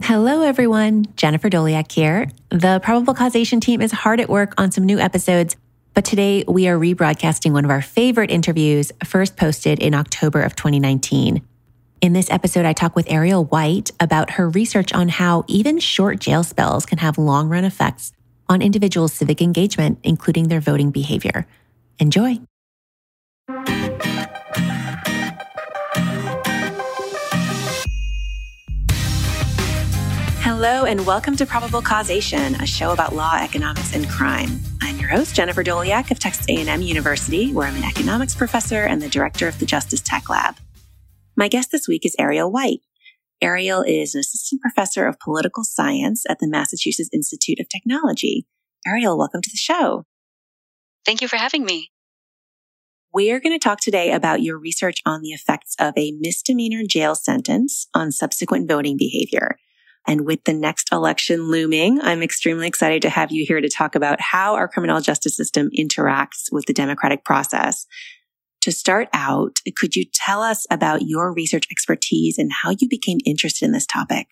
Hello, everyone. Jennifer Doleac here. The Probable Causation team is hard at work on some new episodes, but today we are rebroadcasting one of our favorite interviews, first posted in October of 2019. In this episode, I talk with Ariel White about her research on how even short jail spells can have long run effects on individuals' civic engagement, including their voting behavior. Enjoy. Hello, and welcome to Probable Causation, a show about law, economics, and crime. I'm your host, Jennifer Doleac of Texas A&M University, where I'm an economics professor and the director of the Justice Tech Lab. My guest this week is Ariel White. Ariel is an assistant professor of political science at the Massachusetts Institute of Technology. Ariel, welcome to the show. Thank you for having me. We're going to talk today about your research on the effects of a misdemeanor jail sentence on subsequent voting behavior. And with the next election looming, I'm extremely excited to have you here to talk about how our criminal justice system interacts with the democratic process. To start out, could you tell us about your research expertise and how you became interested in this topic?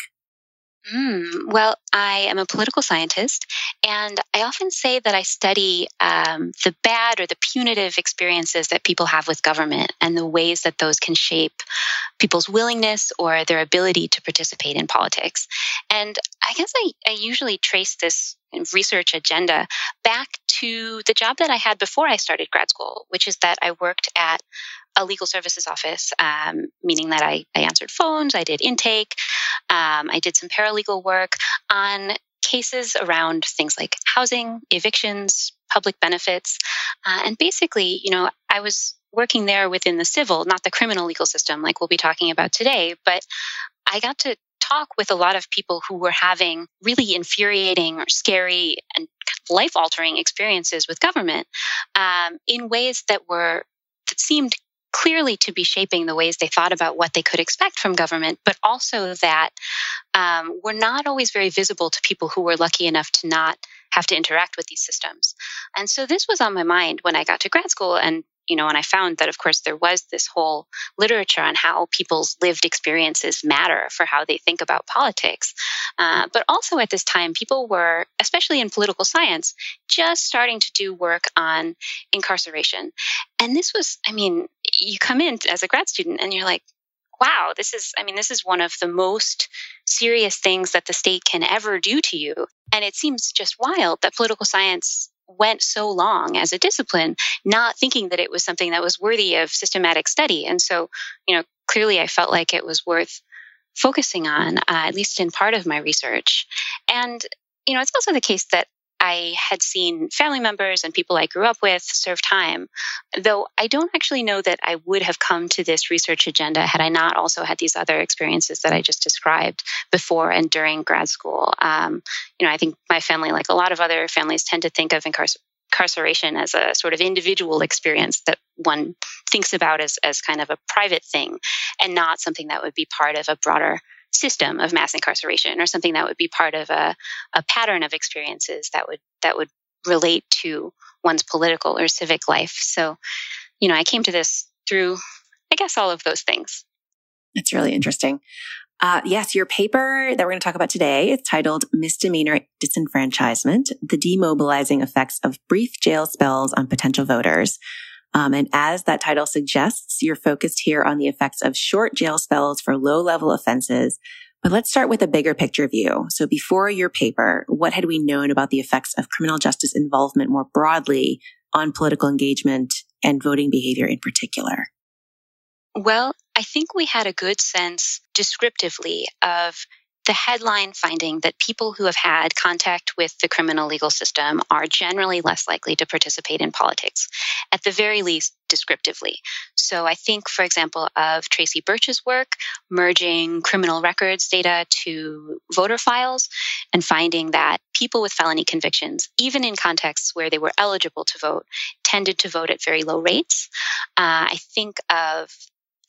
Mm, well, I am a political scientist, and I often say that I study um, the bad or the punitive experiences that people have with government and the ways that those can shape people's willingness or their ability to participate in politics. And I guess I, I usually trace this research agenda back to the job that I had before I started grad school, which is that I worked at a legal services office, um, meaning that I, I, answered phones, I did intake, um, I did some paralegal work on cases around things like housing, evictions, public benefits. Uh, and basically, you know, I was working there within the civil, not the criminal legal system like we'll be talking about today, but I got to talk with a lot of people who were having really infuriating or scary and life altering experiences with government um, in ways that were that seemed clearly to be shaping the ways they thought about what they could expect from government, but also that um, were not always very visible to people who were lucky enough to not have to interact with these systems. And so this was on my mind when I got to grad school and you know, and I found that, of course, there was this whole literature on how people's lived experiences matter for how they think about politics. Uh, but also at this time, people were, especially in political science, just starting to do work on incarceration. And this was, I mean, you come in as a grad student and you're like, wow, this is, I mean, this is one of the most serious things that the state can ever do to you. And it seems just wild that political science went so long as a discipline, not thinking that it was something that was worthy of systematic study. And so, you know, clearly I felt like it was worth focusing on, uh, at least in part of my research. And, you know, it's also the case that I had seen family members and people I grew up with serve time, though I don't actually know that I would have come to this research agenda had I not also had these other experiences that I just described before and during grad school. Um, you know, I think my family, like a lot of other families, tend to think of incarceration as a sort of individual experience that one thinks about as, as kind of a private thing and not something that would be part of a broader system of mass incarceration or something that would be part of a, a pattern of experiences that would that would relate to one's political or civic life. So, you know, I came to this through, I guess, all of those things. It's really interesting. Uh, yes, your paper that we're going to talk about today is titled Misdemeanor Disenfranchisement, the Demobilizing Effects of Brief Jail Spells on Potential Voters. Um, and as that title suggests, you're focused here on the effects of short jail spells for low level offenses. But let's start with a bigger picture view. So before your paper, what had we known about the effects of criminal justice involvement more broadly on political engagement and voting behavior in particular? Well, I think we had a good sense descriptively of the headline finding that people who have had contact with the criminal legal system are generally less likely to participate in politics, at the very least, descriptively. So I think, for example, of Traci Burch's work, merging criminal records data to voter files and finding that people with felony convictions, even in contexts where they were eligible to vote, tended to vote at very low rates. Uh, I think of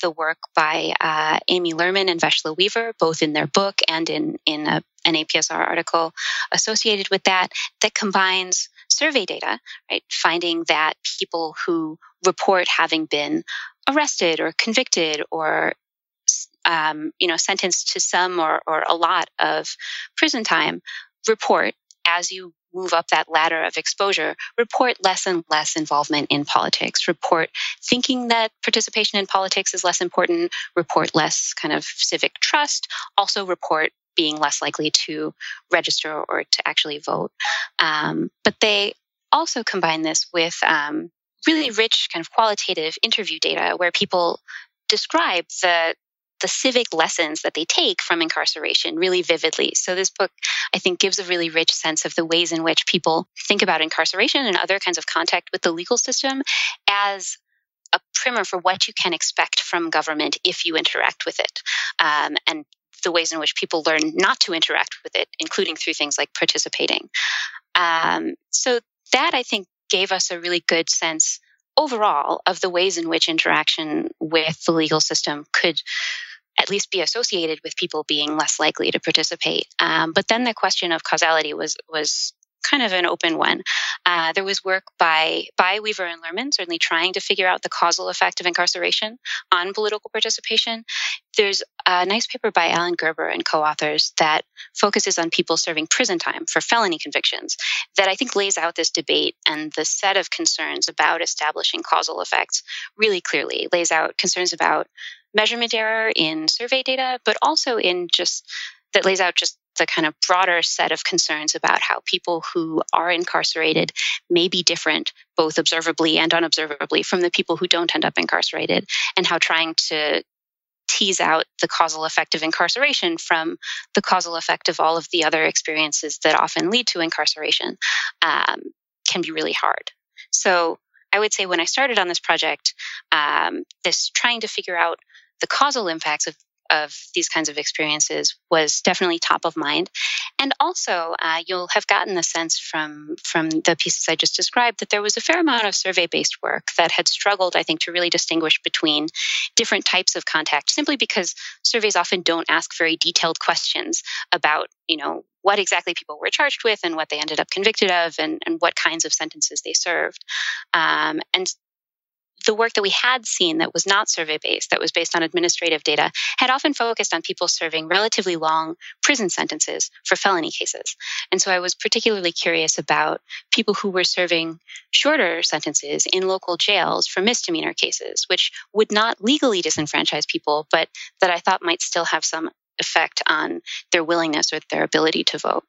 the work by uh, Amy Lerman and Vesla Weaver, both in their book and in, in a, an APSR article associated with that, that combines survey data, right? Finding that people who report having been arrested or convicted or um, you know, sentenced to some or, or a lot of prison time, report as you move up that ladder of exposure, report less and less involvement in politics, report thinking that participation in politics is less important, report less kind of civic trust, also report being less likely to register or to actually vote. Um, but they also combine this with um, really rich kind of qualitative interview data where people describe the the civic lessons that they take from incarceration really vividly. So this book, I think, gives a really rich sense of the ways in which people think about incarceration and other kinds of contact with the legal system as a primer for what you can expect from government if you interact with it. Um, and the ways in which people learn not to interact with it, including through things like participating. Um, so that I think gave us a really good sense overall of the ways in which interaction with the legal system could at least be associated with people being less likely to participate. Um, but then the question of causality was was kind of an open one. Uh, there was work by by Weaver and Lerman, certainly trying to figure out the causal effect of incarceration on political participation. There's a nice paper by Alan Gerber and co-authors that focuses on people serving prison time for felony convictions that I think lays out this debate and the set of concerns about establishing causal effects really clearly. Lays out concerns about measurement error in survey data, but also in just that lays out just the kind of broader set of concerns about how people who are incarcerated may be different, both observably and unobservably, from the people who don't end up incarcerated, and how trying to tease out the causal effect of incarceration from the causal effect of all of the other experiences that often lead to incarceration um, can be really hard. So I would say when I started on this project, um, this trying to figure out the causal impacts of of these kinds of experiences was definitely top of mind. And also, uh, you'll have gotten the sense from from the pieces I just described that there was a fair amount of survey-based work that had struggled, I think, to really distinguish between different types of contact, simply because surveys often don't ask very detailed questions about, you know, what exactly people were charged with and what they ended up convicted of and, and what kinds of sentences they served. Um, and the work that we had seen that was not survey based, that was based on administrative data, had often focused on people serving relatively long prison sentences for felony cases. And so I was particularly curious about people who were serving shorter sentences in local jails for misdemeanor cases, which would not legally disenfranchise people, but that I thought might still have some effect on their willingness or their ability to vote.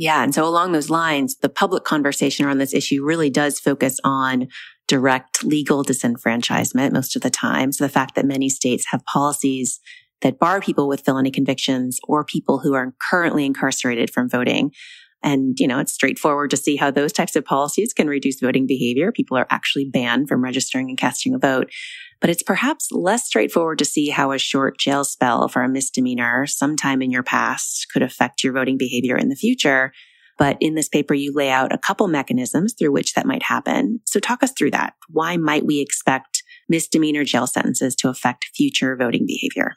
Yeah. And so along those lines, the public conversation around this issue really does focus on direct legal disenfranchisement most of the time. So the fact that many states have policies that bar people with felony convictions or people who are currently incarcerated from voting. And, you know, it's straightforward to see how those types of policies can reduce voting behavior. People are actually banned from registering and casting a vote. But it's perhaps less straightforward to see how a short jail spell for a misdemeanor sometime in your past could affect your voting behavior in the future. But in this paper, you lay out a couple mechanisms through which that might happen. So talk us through that. Why might we expect misdemeanor jail sentences to affect future voting behavior?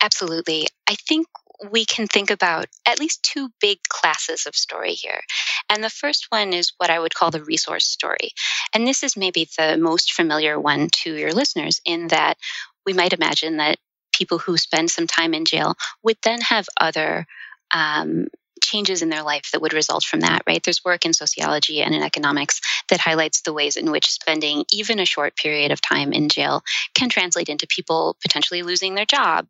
Absolutely. I think we can think about at least two big classes of story here. And the first one is what I would call the resource story. And this is maybe the most familiar one to your listeners in that we might imagine that people who spend some time in jail would then have other um, changes in their life that would result from that, right? There's work in sociology and in economics that highlights the ways in which spending even a short period of time in jail can translate into people potentially losing their job,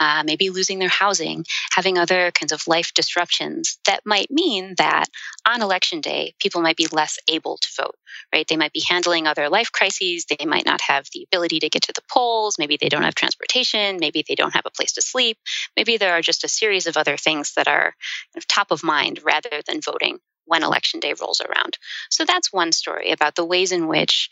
uh, maybe losing their housing, having other kinds of life disruptions that might mean that on election day, people might be less able to vote, right? They might be handling other life crises. They might not have the ability to get to the polls. Maybe they don't have transportation. Maybe they don't have a place to sleep. Maybe there are just a series of other things that are top of mind rather than voting when election day rolls around. So that's one story about the ways in which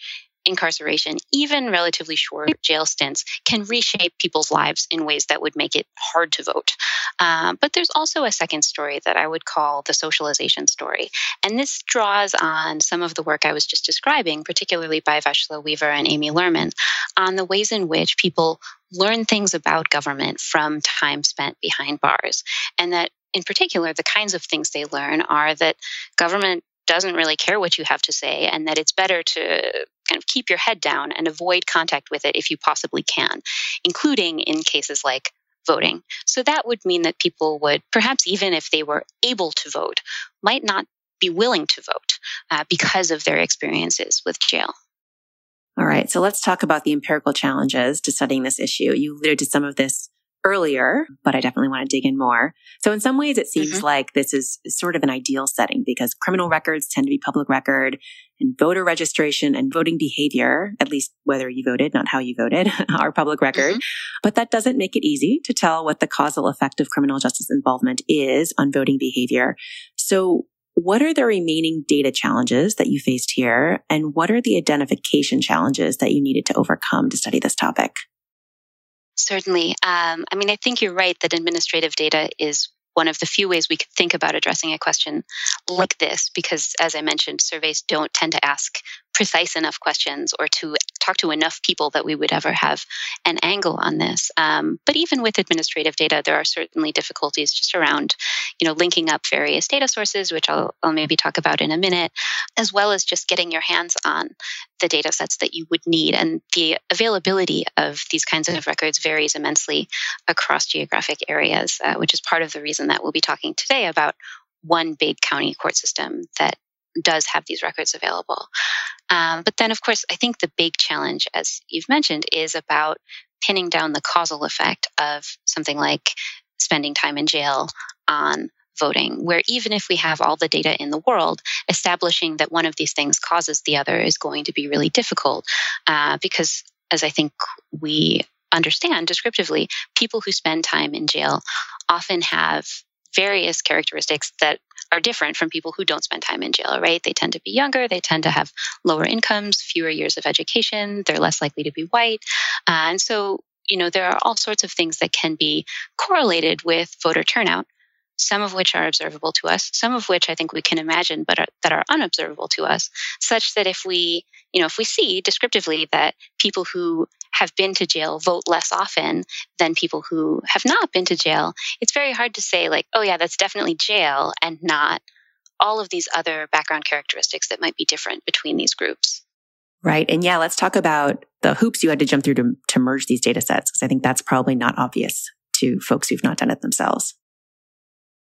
incarceration, even relatively short jail stints, can reshape people's lives in ways that would make it hard to vote. Um, but there's also a second story that I would call the socialization story. And this draws on some of the work I was just describing, particularly by Vesla Weaver and Amy Lerman, on the ways in which people learn things about government from time spent behind bars. And that in particular, the kinds of things they learn are that government doesn't really care what you have to say and that it's better to kind of keep your head down and avoid contact with it if you possibly can, including in cases like voting. So that would mean that people would, perhaps even if they were able to vote, might not be willing to vote uh, because of their experiences with jail. All right. So let's talk about the empirical challenges to studying this issue. You alluded to some of this earlier, but I definitely want to dig in more. So in some ways, it seems mm-hmm. like this is sort of an ideal setting because criminal records tend to be public record and voter registration and voting behavior, at least whether you voted, not how you voted, are public record. Mm-hmm. But that doesn't make it easy to tell what the causal effect of criminal justice involvement is on voting behavior. So what are the remaining data challenges that you faced here? And what are the identification challenges that you needed to overcome to study this topic? Certainly. Um, I mean, I think you're right that administrative data is one of the few ways we could think about addressing a question like this, because as I mentioned, surveys don't tend to ask precise enough questions or to talk to enough people that we would ever have an angle on this. Um, but even with administrative data, there are certainly difficulties just around, you know, linking up various data sources, which I'll, I'll maybe talk about in a minute, as well as just getting your hands on the data sets that you would need. And the availability of these kinds of records varies immensely across geographic areas, uh, which is part of the reason that we'll be talking today about one big county court system that does have these records available. Um, but then, of course, I think the big challenge, as you've mentioned, is about pinning down the causal effect of something like spending time in jail on voting, where even if we have all the data in the world, establishing that one of these things causes the other is going to be really difficult uh, because, as I think we understand descriptively, people who spend time in jail often have various characteristics that are different from people who don't spend time in jail, right? They tend to be younger, they tend to have lower incomes, fewer years of education, they're less likely to be white. Uh, and so, you know, there are all sorts of things that can be correlated with voter turnout some of which are observable to us, some of which I think we can imagine, but are, that are unobservable to us, such that if we, you know, if we see descriptively that people who have been to jail vote less often than people who have not been to jail, it's very hard to say, like, oh, yeah, that's definitely jail and not all of these other background characteristics that might be different between these groups. Right. And yeah, let's talk about the hoops you had to jump through to, to merge these data sets, because I think that's probably not obvious to folks who've not done it themselves.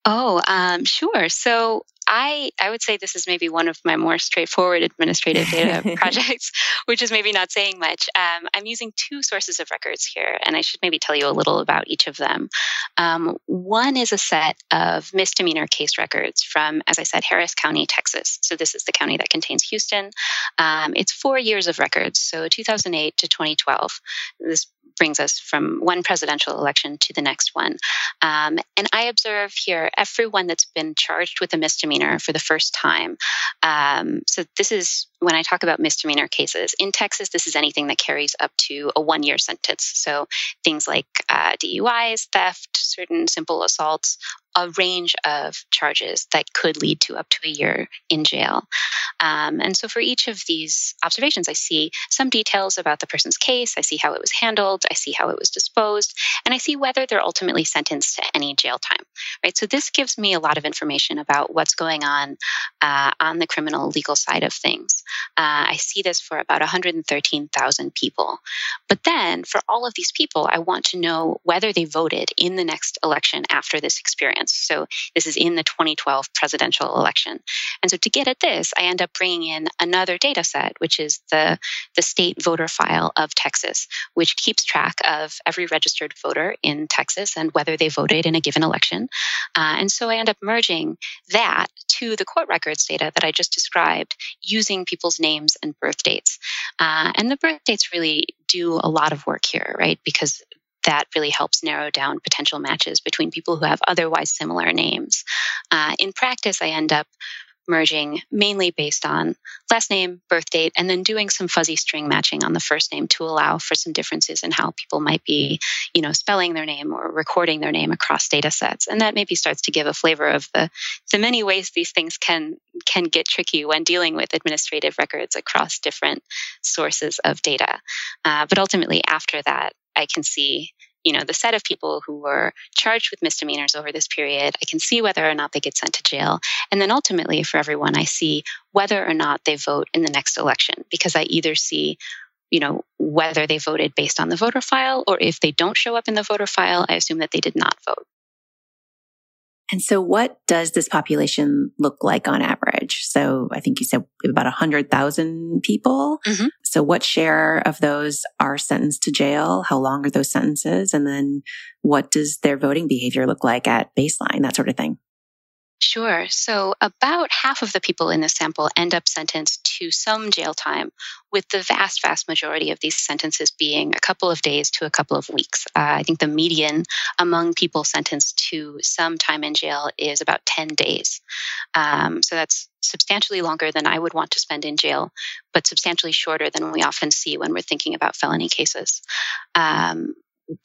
Oh, um, sure. So I I would say this is maybe one of my more straightforward administrative data projects, which is maybe not saying much. Um, I'm using two sources of records here, and I should maybe tell you a little about each of them. Um, one is a set of misdemeanor case records from, as I said, Harris County, Texas. So this is the county that contains Houston. Um, it's four years of records, so 2008 to 2012. This brings us from one presidential election to the next one. Um, and I observe here everyone that's been charged with a misdemeanor for the first time. Um, so this is when I talk about misdemeanor cases. In Texas, this is anything that carries up to a one year sentence. So things like uh, DUIs, theft, certain simple assaults, a range of charges that could lead to up to a year in jail. Um, and so for each of these observations, I see some details about the person's case. I see how it was handled. I see how it was disposed. And I see whether they're ultimately sentenced to any jail time. Right. So this gives me a lot of information about what's going on uh, on the criminal legal side of things. Uh, I see this for about 113,000 people. But then for all of these people, I want to know whether they voted in the next election after this experience. So this is in the 2012 presidential election. And so to get at this, I end up bringing in another data set, which is the, the state voter file of Texas, which keeps track of every registered voter in Texas and whether they voted in a given election. Uh, and so I end up merging that to the court records data that I just described using people's names and birth dates. Uh, and the birth dates really do a lot of work here, right? Because that really helps narrow down potential matches between people who have otherwise similar names. Uh, in practice, I end up merging mainly based on last name, birth date, and then doing some fuzzy string matching on the first name to allow for some differences in how people might be, you know, spelling their name or recording their name across data sets. And that maybe starts to give a flavor of the, the many ways these things can can get tricky when dealing with administrative records across different sources of data. Uh, but ultimately, after that, I can see you know, the set of people who were charged with misdemeanors over this period. I can see whether or not they get sent to jail. And then ultimately, for everyone, I see whether or not they vote in the next election because I either see you know whether they voted based on the voter file or if they don't show up in the voter file i assume that they did not vote and so what does this population look like on average? So I think you said about 100,000 people. Mm-hmm. So what share of those are sentenced to jail? How long are those sentences? And then what does their voting behavior look like at baseline? That sort of thing. Sure. So, about half of the people in this sample end up sentenced to some jail time, with the vast, vast majority of these sentences being a couple of days to a couple of weeks. Uh, I think the median among people sentenced to some time in jail is about 10 days. Um, so, that's substantially longer than I would want to spend in jail, but substantially shorter than we often see when we're thinking about felony cases. Um,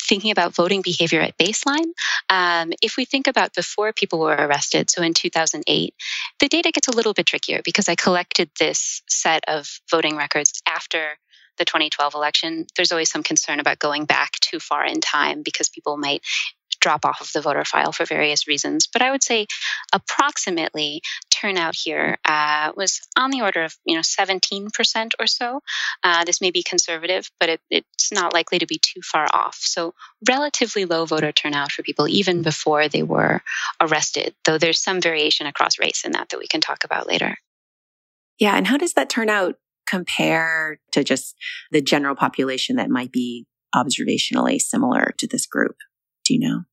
thinking about voting behavior at baseline, um, if we think about before people were arrested, so in 2008, the data gets a little bit trickier because I collected this set of voting records after the 2012 election. There's always some concern about going back too far in time because people might drop off of the voter file for various reasons. But I would say approximately turnout here uh, was on the order of you know 17% or so. Uh, this may be conservative, but it, it's not likely to be too far off. So relatively low voter turnout for people even before they were arrested, though there's some variation across race in that that we can talk about later. Yeah, and how does that turnout compare to just the general population that might be observationally similar to this group? Do you know?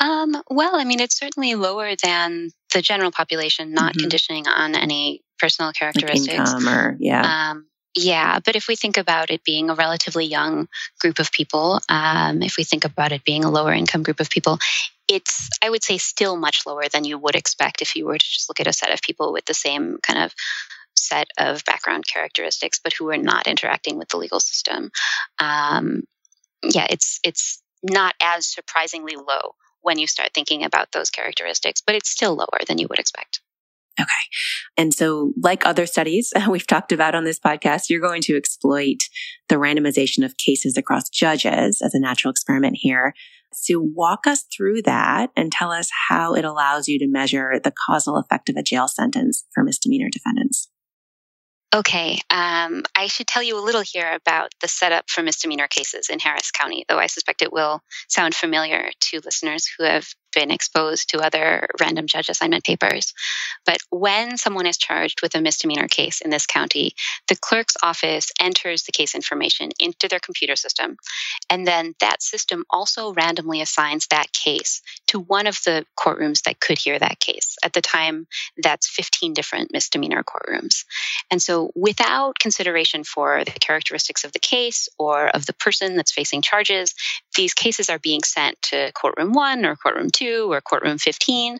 Um, well, I mean, it's certainly lower than the general population, not mm-hmm. conditioning on any personal characteristics. Like income or, yeah. Um, yeah, but if we think about it being a relatively young group of people, um, if we think about it being a lower income group of people, it's, I would say, still much lower than you would expect if you were to just look at a set of people with the same kind of set of background characteristics, but who are not interacting with the legal system. Um, yeah, it's it's not as surprisingly low when you start thinking about those characteristics, but it's still lower than you would expect. Okay. And so, like other studies we've talked about on this podcast, you're going to exploit the randomization of cases across judges as a natural experiment here. So, walk us through that and tell us how it allows you to measure the causal effect of a jail sentence for misdemeanor defendants. Okay, um, I should tell you a little here about the setup for misdemeanor cases in Harris County, though I suspect it will sound familiar to listeners who have been exposed to other random judge assignment papers. But when someone is charged with a misdemeanor case in this county, the clerk's office enters the case information into their computer system. And then that system also randomly assigns that case to one of the courtrooms that could hear that case. At the time, that's 15 different misdemeanor courtrooms. And so, without consideration for the characteristics of the case or of the person that's facing charges, these cases are being sent to courtroom one or courtroom two or courtroom 15.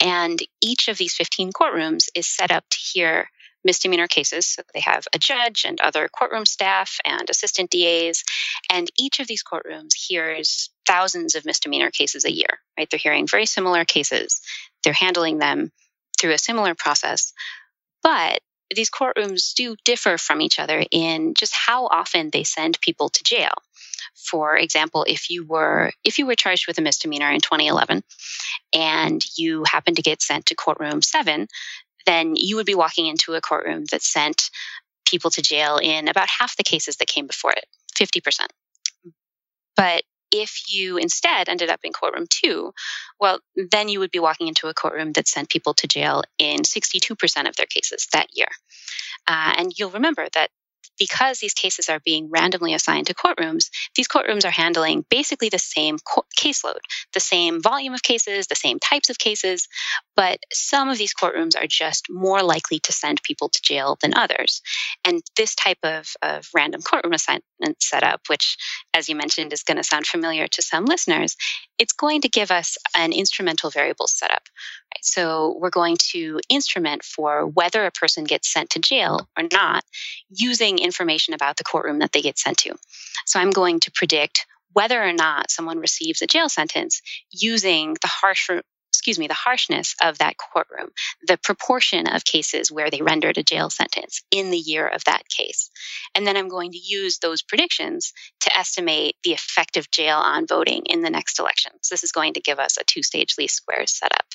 And each of these 15 courtrooms is set up to hear misdemeanor cases. So they have a judge and other courtroom staff and assistant DAs. And each of these courtrooms hears thousands of misdemeanor cases a year, right? They're hearing very similar cases. They're handling them through a similar process. But these courtrooms do differ from each other in just how often they send people to jail for example, if you were if you were charged with a misdemeanor in 2011 and you happen to get sent to courtroom 7, then you would be walking into a courtroom that sent people to jail in about half the cases that came before it, 50%. But if you instead ended up in courtroom two, well, then you would be walking into a courtroom that sent people to jail in 62% of their cases that year. Uh, and you'll remember that because these cases are being randomly assigned to courtrooms, these courtrooms are handling basically the same co- caseload, the same volume of cases, the same types of cases, but some of these courtrooms are just more likely to send people to jail than others. And this type of, of random courtroom assignment setup, which, as you mentioned, is going to sound familiar to some listeners, it's going to give us an instrumental variable setup. So we're going to instrument for whether a person gets sent to jail or not using information about the courtroom that they get sent to. So I'm going to predict whether or not someone receives a jail sentence using the harsh excuse me, the harshness of that courtroom, the proportion of cases where they rendered a jail sentence in the year of that case. And then I'm going to use those predictions to estimate the effect of jail on voting in the next election. So this is going to give us a two stage least squares setup.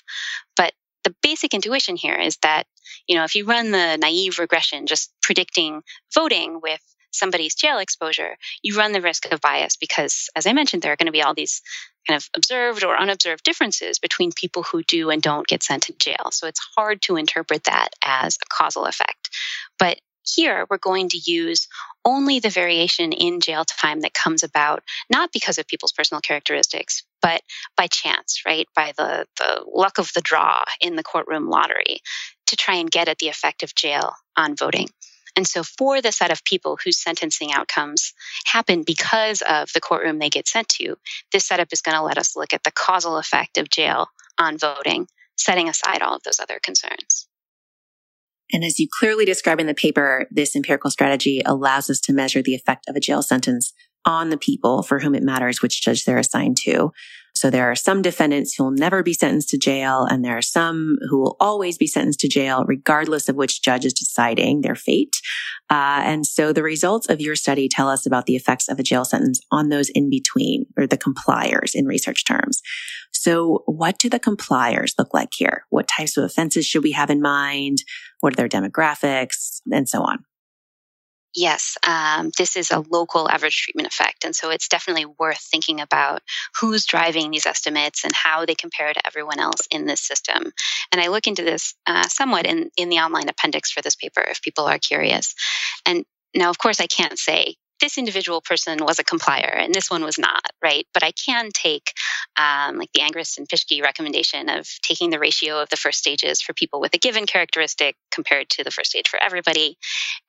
But the basic intuition here is that, you know, if you run the naive regression, just predicting voting with somebody's jail exposure, you run the risk of bias because, as I mentioned, there are going to be all these kind of observed or unobserved differences between people who do and don't get sent to jail. So it's hard to interpret that as a causal effect. But here, we're going to use only the variation in jail time that comes about not because of people's personal characteristics, but by chance, right? By the, the luck of the draw in the courtroom lottery to try and get at the effect of jail on voting. And so, for the set of people whose sentencing outcomes happen because of the courtroom they get sent to, this setup is going to let us look at the causal effect of jail on voting, setting aside all of those other concerns. And as you clearly describe in the paper, this empirical strategy allows us to measure the effect of a jail sentence on the people for whom it matters which judge they're assigned to. So there are some defendants who will never be sentenced to jail, and there are some who will always be sentenced to jail, regardless of which judge is deciding their fate. Uh, and so the results of your study tell us about the effects of a jail sentence on those in between, or the compliers in research terms. So what do the compliers look like here? What types of offenses should we have in mind? What are their demographics and so on? Yes, um, this is a local average treatment effect. And so it's definitely worth thinking about who's driving these estimates and how they compare to everyone else in this system. And I look into this uh, somewhat in, in the online appendix for this paper if people are curious. And now, of course, I can't say this individual person was a complier and this one was not, right? But I can take um, like the Angrist and Pischke recommendation of taking the ratio of the first stages for people with a given characteristic compared to the first stage for everybody.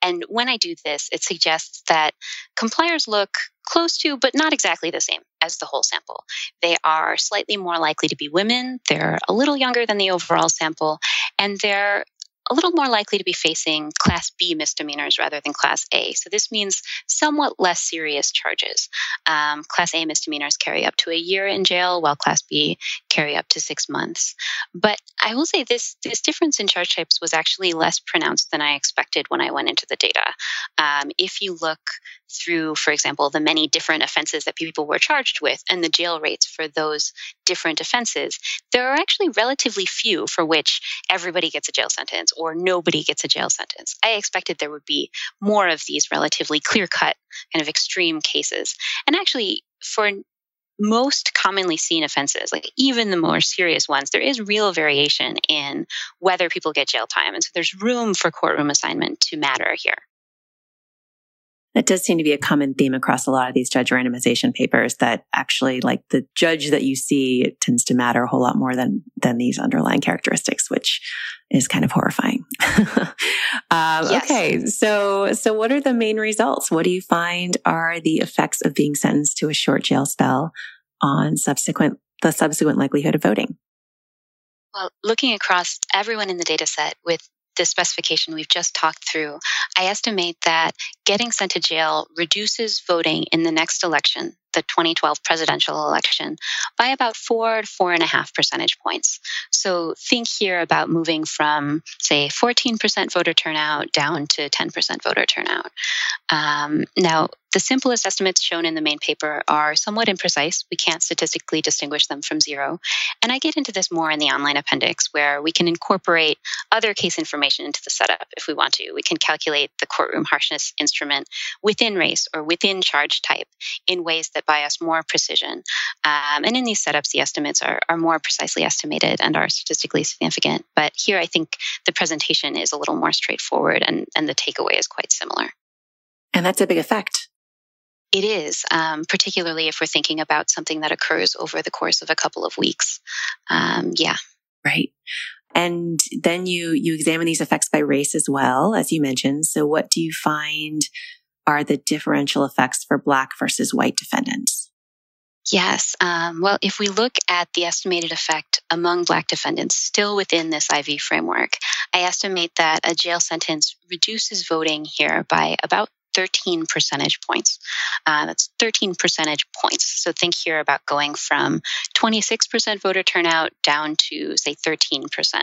And when I do this, it suggests that compliers look close to, but not exactly the same as the whole sample. They are slightly more likely to be women. They're a little younger than the overall sample, and they're a little more likely to be facing Class B misdemeanors rather than Class A. So this means somewhat less serious charges. Um, class A misdemeanors carry up to a year in jail, while Class B carry up to six months. But I will say this this difference in charge types was actually less pronounced than I expected when I went into the data. Um, if you look through, for example, the many different offenses that people were charged with and the jail rates for those different offenses, there are actually relatively few for which everybody gets a jail sentence or nobody gets a jail sentence. I expected there would be more of these relatively clear cut kind of extreme cases. And actually, for most commonly seen offenses, like even the more serious ones, there is real variation in whether people get jail time. And so there's room for courtroom assignment to matter here. That does seem to be a common theme across a lot of these judge randomization papers that actually like the judge that you see tends to matter a whole lot more than, than these underlying characteristics, which is kind of horrifying. um, yes. Okay. So, so what are the main results? What do you find are the effects of being sentenced to a short jail spell on subsequent, the subsequent likelihood of voting? Well, looking across everyone in the data set with the specification we've just talked through, I estimate that getting sent to jail reduces voting in the next election, the 2012 presidential election, by about four to four and a half percentage points. So think here about moving from, say, 14% voter turnout down to 10% voter turnout. Um, now, the simplest estimates shown in the main paper are somewhat imprecise. We can't statistically distinguish them from zero. And I get into this more in the online appendix where we can incorporate other case information into the setup if we want to. We can calculate the courtroom harshness instrument within race or within charge type in ways that buy us more precision. Um, and in these setups, the estimates are, are more precisely estimated and are statistically significant. But here, I think the presentation is a little more straightforward and, and the takeaway is quite similar. And that's a big effect. It is, um, particularly if we're thinking about something that occurs over the course of a couple of weeks. Um, yeah. Right. And then you, you examine these effects by race as well, as you mentioned. So what do you find are the differential effects for Black versus white defendants? Yes. Um, well, if we look at the estimated effect among Black defendants still within this IV framework, I estimate that a jail sentence reduces voting here by about 13 percentage points. Uh, that's 13 percentage points. So think here about going from 26% voter turnout down to, say, 13%. Uh,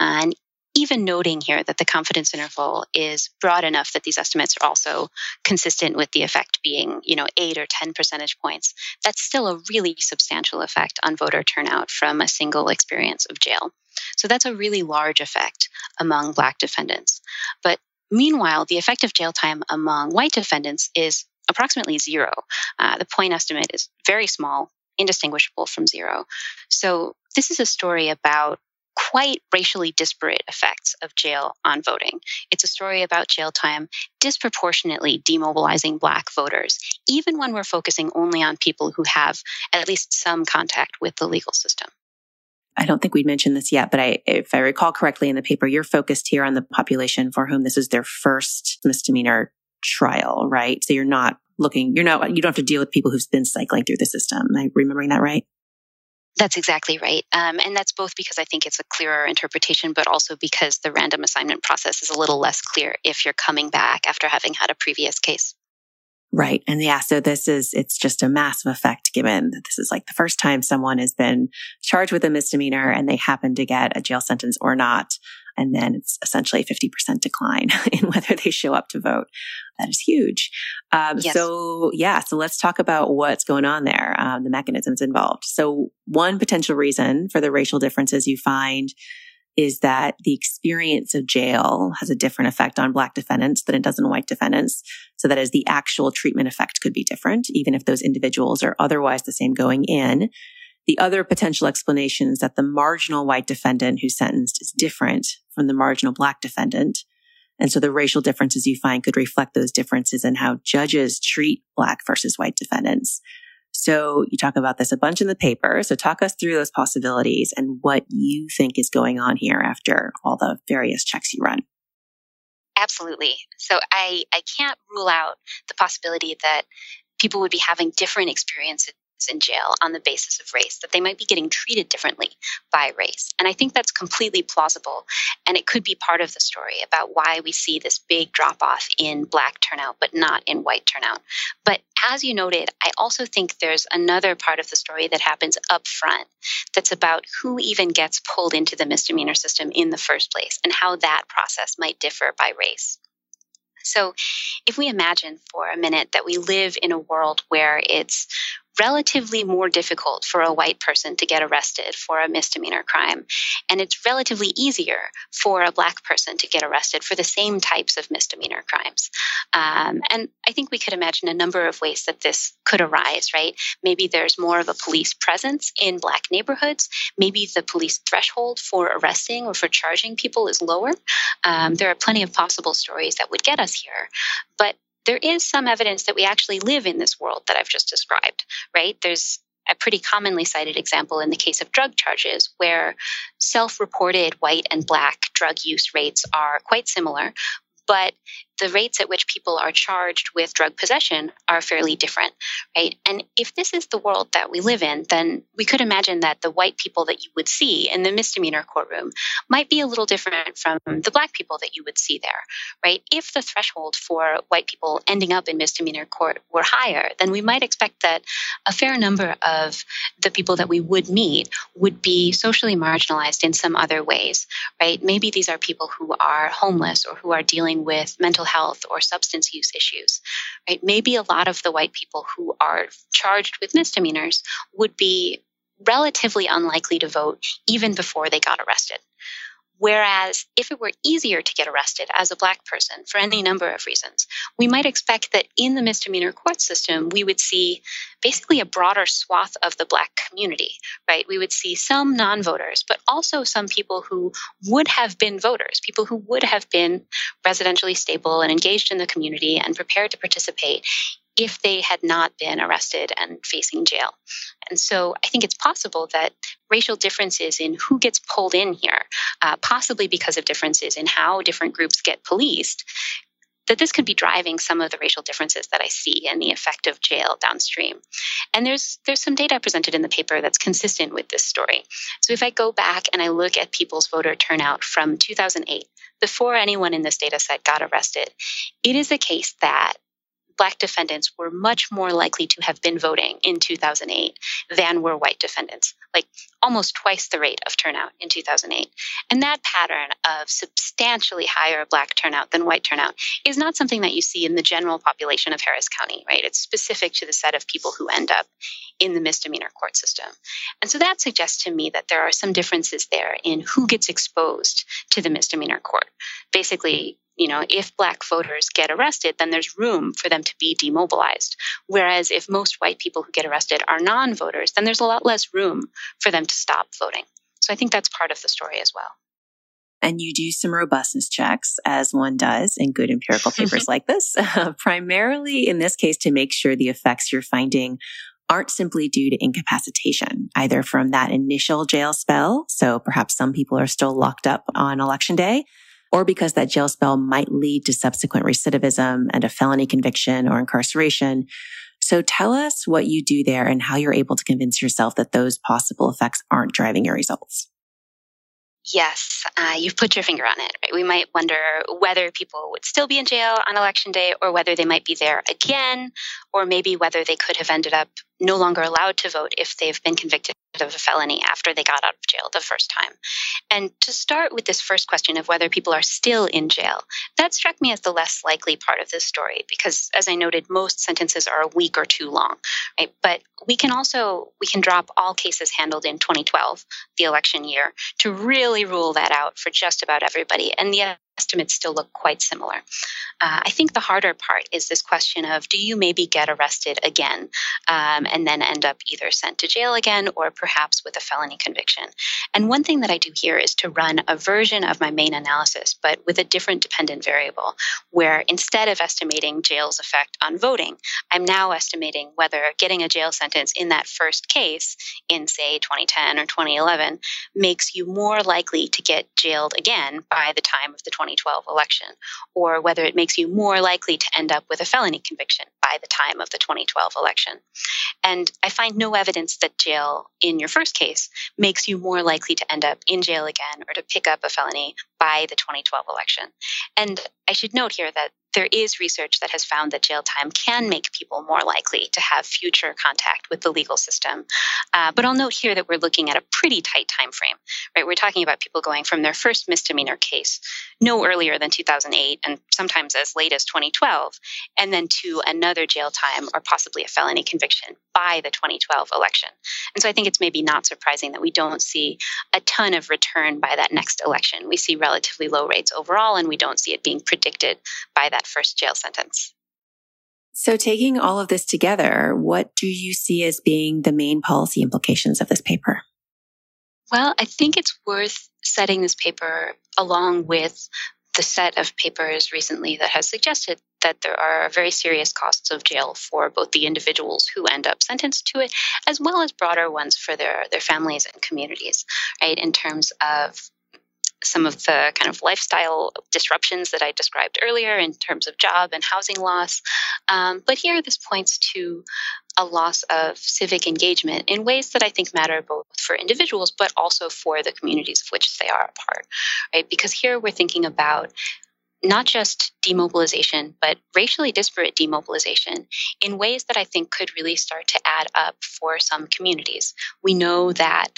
and even noting here that the confidence interval is broad enough that these estimates are also consistent with the effect being, you know, 8 or 10 percentage points, that's still a really substantial effect on voter turnout from a single experience of jail. So that's a really large effect among black defendants. But meanwhile, the effective jail time among white defendants is approximately zero. Uh, the point estimate is very small, indistinguishable from zero. So this is a story about quite racially disparate effects of jail on voting. It's a story about jail time disproportionately demobilizing Black voters, even when we're focusing only on people who have at least some contact with the legal system. I don't think we'd mentioned this yet, but I, if I recall correctly in the paper, you're focused here on the population for whom this is their first misdemeanor trial, right? So you're not looking, you're not, you don't have to deal with people who've been cycling through the system. Am I remembering that right? That's exactly right. Um, and that's both because I think it's a clearer interpretation, but also because the random assignment process is a little less clear if you're coming back after having had a previous case. Right. And yeah, so this is, it's just a massive effect given that this is like the first time someone has been charged with a misdemeanor and they happen to get a jail sentence or not. And then it's essentially a 50% decline in whether they show up to vote. That is huge. Um, yes. So yeah, so let's talk about what's going on there, um, the mechanisms involved. So one potential reason for the racial differences you find is that the experience of jail has a different effect on black defendants than it does on white defendants. So that is the actual treatment effect could be different, even if those individuals are otherwise the same going in. The other potential explanation is that the marginal white defendant who's sentenced is different from the marginal black defendant. And so the racial differences you find could reflect those differences in how judges treat black versus white defendants. So you talk about this a bunch in the paper. So talk us through those possibilities and what you think is going on here after all the various checks you run. Absolutely. So I, I can't rule out the possibility that people would be having different experiences in jail on the basis of race, that they might be getting treated differently by race. And I think that's completely plausible. And it could be part of the story about why we see this big drop off in black turnout, but not in white turnout. But as you noted, I also think there's another part of the story that happens up front that's about who even gets pulled into the misdemeanor system in the first place and how that process might differ by race. So, if we imagine for a minute that we live in a world where it's relatively more difficult for a white person to get arrested for a misdemeanor crime. And it's relatively easier for a black person to get arrested for the same types of misdemeanor crimes. Um, and I think we could imagine a number of ways that this could arise, right? Maybe there's more of a police presence in black neighborhoods. Maybe the police threshold for arresting or for charging people is lower. Um, there are plenty of possible stories that would get us here. But there is some evidence that we actually live in this world that I've just described, right? There's a pretty commonly cited example in the case of drug charges where self reported white and black drug use rates are quite similar, but the rates at which people are charged with drug possession are fairly different, right? And if this is the world that we live in, then we could imagine that the white people that you would see in the misdemeanor courtroom might be a little different from the black people that you would see there, right? If the threshold for white people ending up in misdemeanor court were higher, then we might expect that a fair number of the people that we would meet would be socially marginalized in some other ways, right? Maybe these are people who are homeless or who are dealing with mental health or substance use issues, right? Maybe a lot of the white people who are charged with misdemeanors would be relatively unlikely to vote even before they got arrested. Whereas if it were easier to get arrested as a Black person for any number of reasons, we might expect that in the misdemeanor court system, we would see basically a broader swath of the Black community, right? We would see some non voters, but also some people who would have been voters, people who would have been residentially stable and engaged in the community and prepared to participate if they had not been arrested and facing jail. And so I think it's possible that racial differences in who gets pulled in here, uh, possibly because of differences in how different groups get policed, that this could be driving some of the racial differences that I see and the effect of jail downstream. And there's there's some data presented in the paper that's consistent with this story. So if I go back and I look at people's voter turnout from 2008, before anyone in this data set got arrested, it is the case that black defendants were much more likely to have been voting in 2008 than were white defendants, like almost twice the rate of turnout in 2008. And that pattern of substantially higher black turnout than white turnout is not something that you see in the general population of Harris County, right? It's specific to the set of people who end up in the misdemeanor court system. And so that suggests to me that there are some differences there in who gets exposed to the misdemeanor court. Basically, you know, if black voters get arrested, then there's room for them to be demobilized. Whereas if most white people who get arrested are non voters, then there's a lot less room for them to stop voting. So I think that's part of the story as well. And you do some robustness checks, as one does in good empirical papers like this, uh, primarily in this case to make sure the effects you're finding aren't simply due to incapacitation, either from that initial jail spell. So perhaps some people are still locked up on election day or because that jail spell might lead to subsequent recidivism and a felony conviction or incarceration. So tell us what you do there and how you're able to convince yourself that those possible effects aren't driving your results. Yes, uh, you've put your finger on it. Right? We might wonder whether people would still be in jail on election day or whether they might be there again, or maybe whether they could have ended up no longer allowed to vote if they've been convicted of a felony after they got out of jail the first time. And to start with this first question of whether people are still in jail, that struck me as the less likely part of this story because as I noted most sentences are a week or two long, right? But we can also we can drop all cases handled in 2012, the election year, to really rule that out for just about everybody. And the estimates still look quite similar. Uh, I think the harder part is this question of do you maybe get arrested again um, and then end up either sent to jail again or perhaps with a felony conviction? And one thing that I do here is to run a version of my main analysis, but with a different dependent variable, where instead of estimating jail's effect on voting, I'm now estimating whether getting a jail sentence in that first case in, say, 2010 or 2011 makes you more likely to get jailed again by the time of the 2012 election, or whether it makes you more likely to end up with a felony conviction by the time of the 2012 election. And I find no evidence that jail in your first case makes you more likely to end up in jail again or to pick up a felony by the 2012 election. And I should note here that there is research that has found that jail time can make people more likely to have future contact with the legal system. Uh, but I'll note here that we're looking at a pretty tight time frame, right? We're talking about people going from their first misdemeanor case no earlier than 2008 and sometimes as late as 2012, and then to another jail time or possibly a felony conviction by the 2012 election. And so I think it's maybe not surprising that we don't see a ton of return by that next election. We see relatively low rates overall, and we don't see it being predicted by that first jail sentence. So, taking all of this together, what do you see as being the main policy implications of this paper? Well, I think it's worth setting this paper along with the set of papers recently that has suggested that there are very serious costs of jail for both the individuals who end up sentenced to it, as well as broader ones for their, their families and communities, right? In terms of some of the kind of lifestyle disruptions that I described earlier in terms of job and housing loss. Um, but here, this points to a loss of civic engagement in ways that I think matter both for individuals, but also for the communities of which they are a part, right? Because here we're thinking about not just demobilization, but racially disparate demobilization in ways that I think could really start to add up for some communities. We know that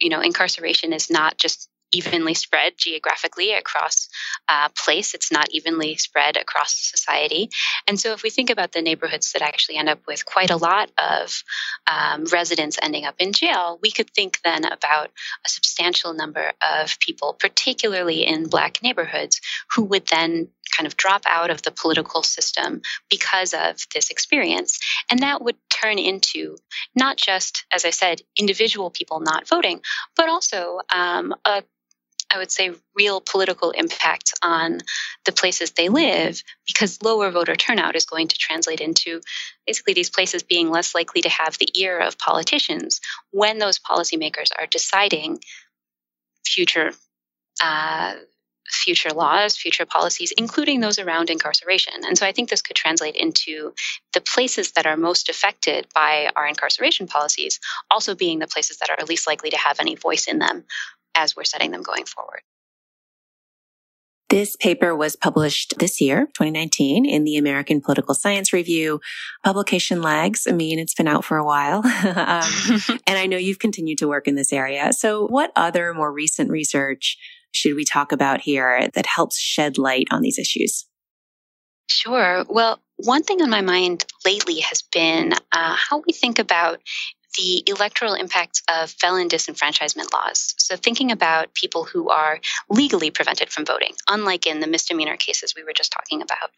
you know incarceration is not just evenly spread geographically across uh, place. It's not evenly spread across society. And so, if we think about the neighborhoods that actually end up with quite a lot of um, residents ending up in jail, we could think then about a substantial number of people, particularly in Black neighborhoods, who would then kind of drop out of the political system because of this experience. And that would turn into not just, as I said, individual people not voting, but also um, a I would say, real political impact on the places they live because lower voter turnout is going to translate into basically these places being less likely to have the ear of politicians when those policymakers are deciding future uh, future laws, future policies, including those around incarceration. And so I think this could translate into the places that are most affected by our incarceration policies also being the places that are least likely to have any voice in them as we're setting them going forward. This paper was published this year, 2019, in the American Political Science Review. Publication lags. I mean, it's been out for a while. um, and I know you've continued to work in this area. So what other more recent research should we talk about here that helps shed light on these issues? Sure. Well, one thing on my mind lately has been uh, how we think about the electoral impacts of felon disenfranchisement laws. So, thinking about people who are legally prevented from voting, unlike in the misdemeanor cases we were just talking about.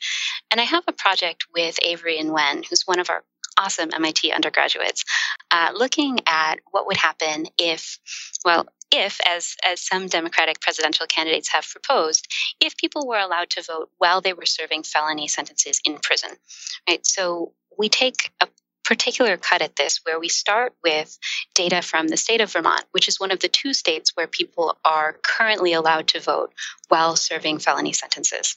And I have a project with Avery and Wen, who's one of our awesome MIT undergraduates, uh, looking at what would happen if, well, if, as, as some Democratic presidential candidates have proposed, if people were allowed to vote while they were serving felony sentences in prison, right? So we take a particular cut at this where we start with data from the state of Vermont, which is one of the two states where people are currently allowed to vote while serving felony sentences.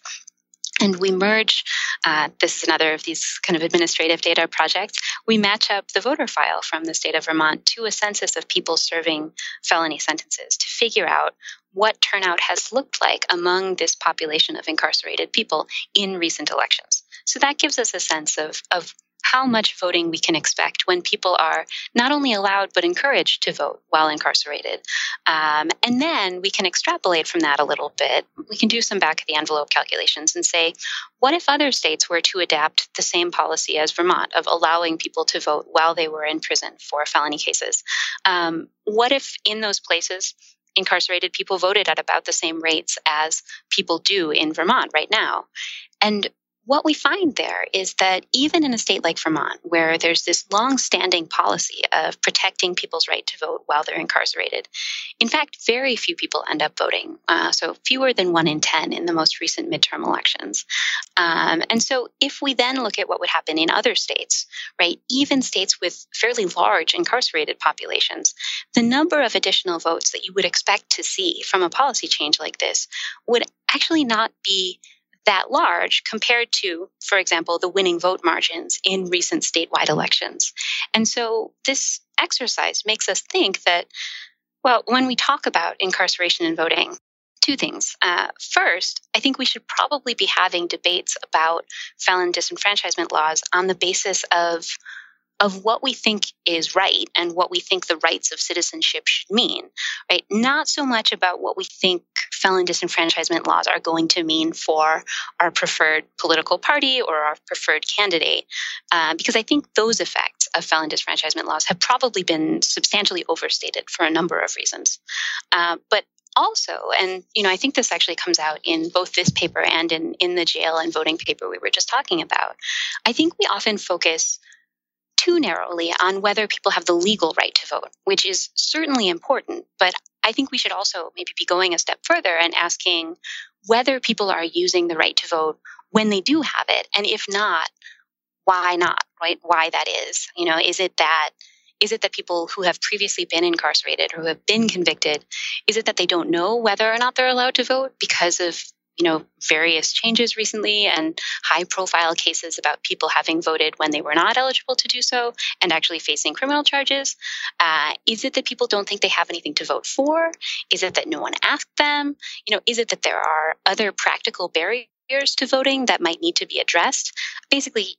And we merge, uh, this is another of these kind of administrative data projects. We match up the voter file from the state of Vermont to a census of people serving felony sentences to figure out what turnout has looked like among this population of incarcerated people in recent elections. So that gives us a sense of, of how much voting we can expect when people are not only allowed but encouraged to vote while incarcerated. Um, and then we can extrapolate from that a little bit. We can do some back of the envelope calculations and say, what if other states were to adapt the same policy as Vermont of allowing people to vote while they were in prison for felony cases? Um, what if in those places, incarcerated people voted at about the same rates as people do in Vermont right now. And what we find there is that even in a state like Vermont, where there's this long standing policy of protecting people's right to vote while they're incarcerated, in fact, very few people end up voting. Uh, so fewer than one in 10 in the most recent midterm elections. Um, and so if we then look at what would happen in other states, right, even states with fairly large incarcerated populations, the number of additional votes that you would expect to see from a policy change like this would actually not be that large compared to, for example, the winning vote margins in recent statewide elections. And so this exercise makes us think that, well, when we talk about incarceration and voting, two things. Uh, first, I think we should probably be having debates about felon disenfranchisement laws on the basis of of what we think is right and what we think the rights of citizenship should mean, right? Not so much about what we think felon disenfranchisement laws are going to mean for our preferred political party or our preferred candidate, uh, because I think those effects of felon disenfranchisement laws have probably been substantially overstated for a number of reasons. Uh, but also, and you know, I think this actually comes out in both this paper and in in the jail and voting paper we were just talking about. I think we often focus too narrowly on whether people have the legal right to vote, which is certainly important. But I think we should also maybe be going a step further and asking whether people are using the right to vote when they do have it. And if not, why not, right? Why that is. You know, is it that is it that people who have previously been incarcerated or who have been convicted, is it that they don't know whether or not they're allowed to vote because of you know, various changes recently and high profile cases about people having voted when they were not eligible to do so and actually facing criminal charges? Uh, is it that people don't think they have anything to vote for? Is it that no one asked them? You know, is it that there are other practical barriers to voting that might need to be addressed? Basically,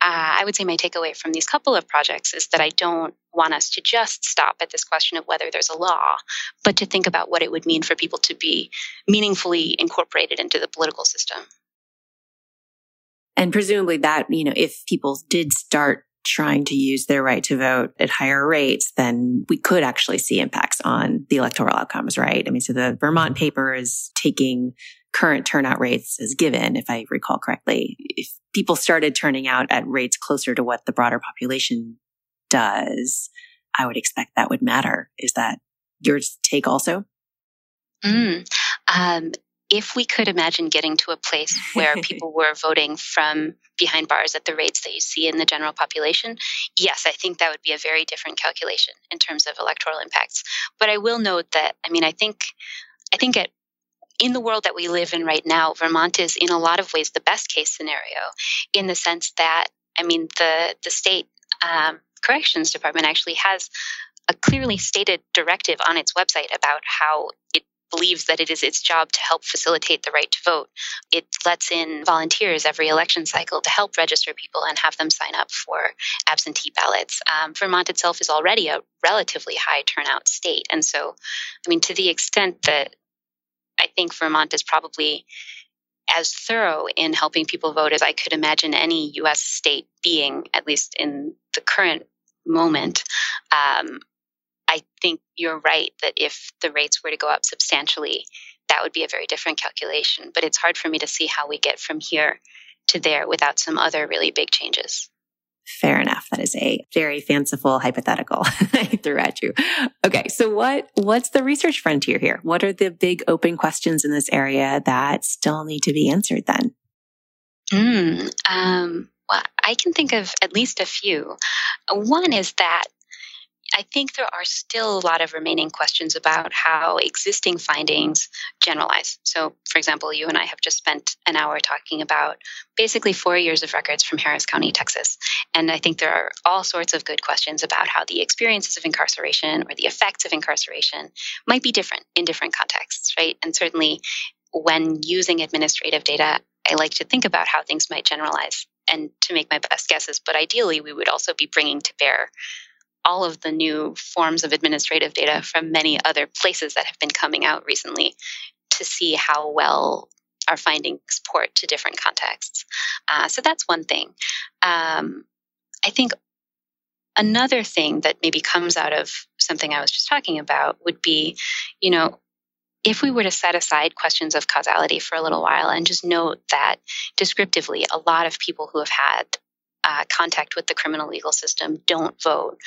uh, I would say my takeaway from these couple of projects is that I don't want us to just stop at this question of whether there's a law, but to think about what it would mean for people to be meaningfully incorporated into the political system. And presumably that, you know, if people did start trying to use their right to vote at higher rates, then we could actually see impacts on the electoral outcomes, right? I mean, so the Vermont paper is taking current turnout rates as given, if I recall correctly. If people started turning out at rates closer to what the broader population does, I would expect that would matter. Is that your take also? Mm, um, if we could imagine getting to a place where people were voting from behind bars at the rates that you see in the general population, yes, I think that would be a very different calculation in terms of electoral impacts. But I will note that, I mean, I think, I think at in the world that we live in right now, Vermont is in a lot of ways the best case scenario in the sense that, I mean, the, the state um, corrections department actually has a clearly stated directive on its website about how it believes that it is its job to help facilitate the right to vote. It lets in volunteers every election cycle to help register people and have them sign up for absentee ballots. Um, Vermont itself is already a relatively high turnout state. And so, I mean, to the extent that I think Vermont is probably as thorough in helping people vote as I could imagine any US state being, at least in the current moment. Um, I think you're right that if the rates were to go up substantially, that would be a very different calculation. But it's hard for me to see how we get from here to there without some other really big changes. Fair enough. That is a very fanciful hypothetical I threw at you. Okay. So what, what's the research frontier here? What are the big open questions in this area that still need to be answered then? Mm, um, well, I can think of at least a few. One is that I think there are still a lot of remaining questions about how existing findings generalize. So, for example, you and I have just spent an hour talking about basically four years of records from Harris County, Texas. And I think there are all sorts of good questions about how the experiences of incarceration or the effects of incarceration might be different in different contexts, right? And certainly when using administrative data, I like to think about how things might generalize and to make my best guesses. But ideally, we would also be bringing to bear all of the new forms of administrative data from many other places that have been coming out recently to see how well our findings port to different contexts. Uh, so that's one thing. Um, I think another thing that maybe comes out of something I was just talking about would be, you know, if we were to set aside questions of causality for a little while and just note that descriptively, a lot of people who have had uh, contact with the criminal legal system don't vote.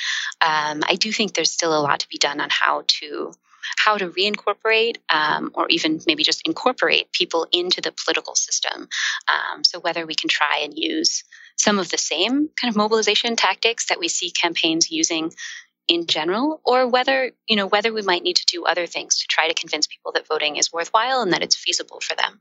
Um, I do think there's still a lot to be done on how to how to reincorporate um, or even maybe just incorporate people into the political system. Um, so whether we can try and use some of the same kind of mobilization tactics that we see campaigns using in general or whether you know whether we might need to do other things to try to convince people that voting is worthwhile and that it's feasible for them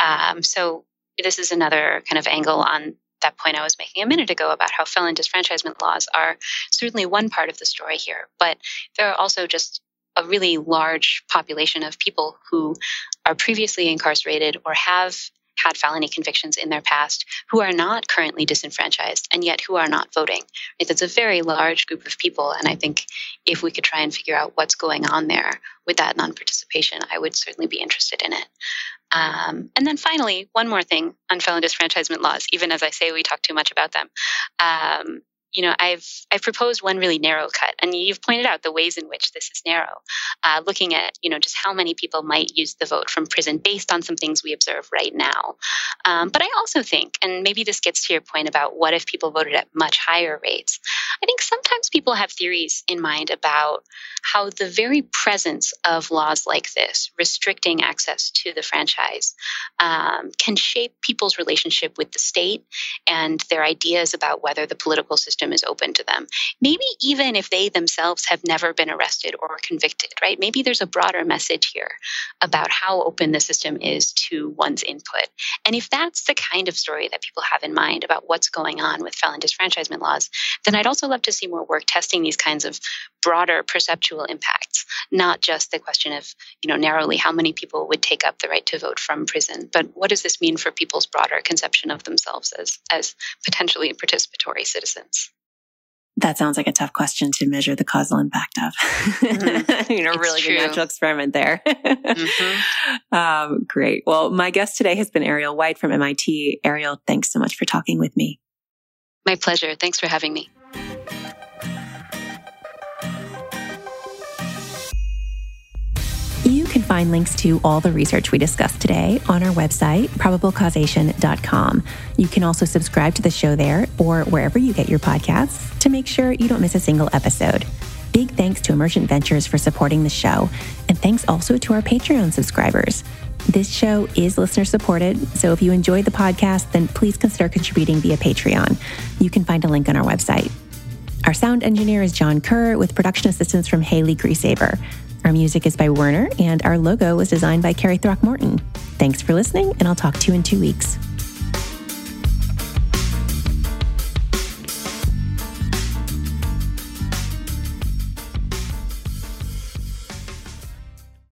um, so this is another kind of angle on that point I was making a minute ago about how felon disfranchisement laws are certainly one part of the story here, but there are also just a really large population of people who are previously incarcerated or have had felony convictions in their past who are not currently disenfranchised and yet who are not voting. It's a very large group of people. And I think if we could try and figure out what's going on there with that non participation, I would certainly be interested in it. Um, and then finally, one more thing on felon disfranchisement laws, even as I say we talk too much about them. Um, you know, I've I've proposed one really narrow cut, and you've pointed out the ways in which this is narrow. Uh, looking at you know just how many people might use the vote from prison based on some things we observe right now. Um, but I also think, and maybe this gets to your point about what if people voted at much higher rates. I think sometimes people have theories in mind about how the very presence of laws like this, restricting access to the franchise, um, can shape people's relationship with the state and their ideas about whether the political system system is open to them. Maybe even if they themselves have never been arrested or convicted, right? Maybe there's a broader message here about how open the system is to one's input. And if that's the kind of story that people have in mind about what's going on with felon disfranchisement laws, then I'd also love to see more work testing these kinds of broader perceptual impacts, not just the question of, you know, narrowly how many people would take up the right to vote from prison, but what does this mean for people's broader conception of themselves as, as potentially participatory citizens? That sounds like a tough question to measure the causal impact of. Mm-hmm. you know, it's really true. good natural experiment there. mm-hmm. um, great. Well, my guest today has been Ariel White from MIT. Ariel, thanks so much for talking with me. My pleasure. Thanks for having me. Find links to all the research we discussed today on our website, probablecausation.com. You can also subscribe to the show there or wherever you get your podcasts to make sure you don't miss a single episode. Big thanks to Emergent Ventures for supporting the show, and thanks also to our Patreon subscribers. This show is listener supported, so if you enjoyed the podcast, then please consider contributing via Patreon. You can find a link on our website. Our sound engineer is Jon Keur with production assistance from Haley Grieshaber. Our music is by Werner, and our logo was designed by Carrie Throckmorton. Thanks for listening, and I'll talk to you in two weeks.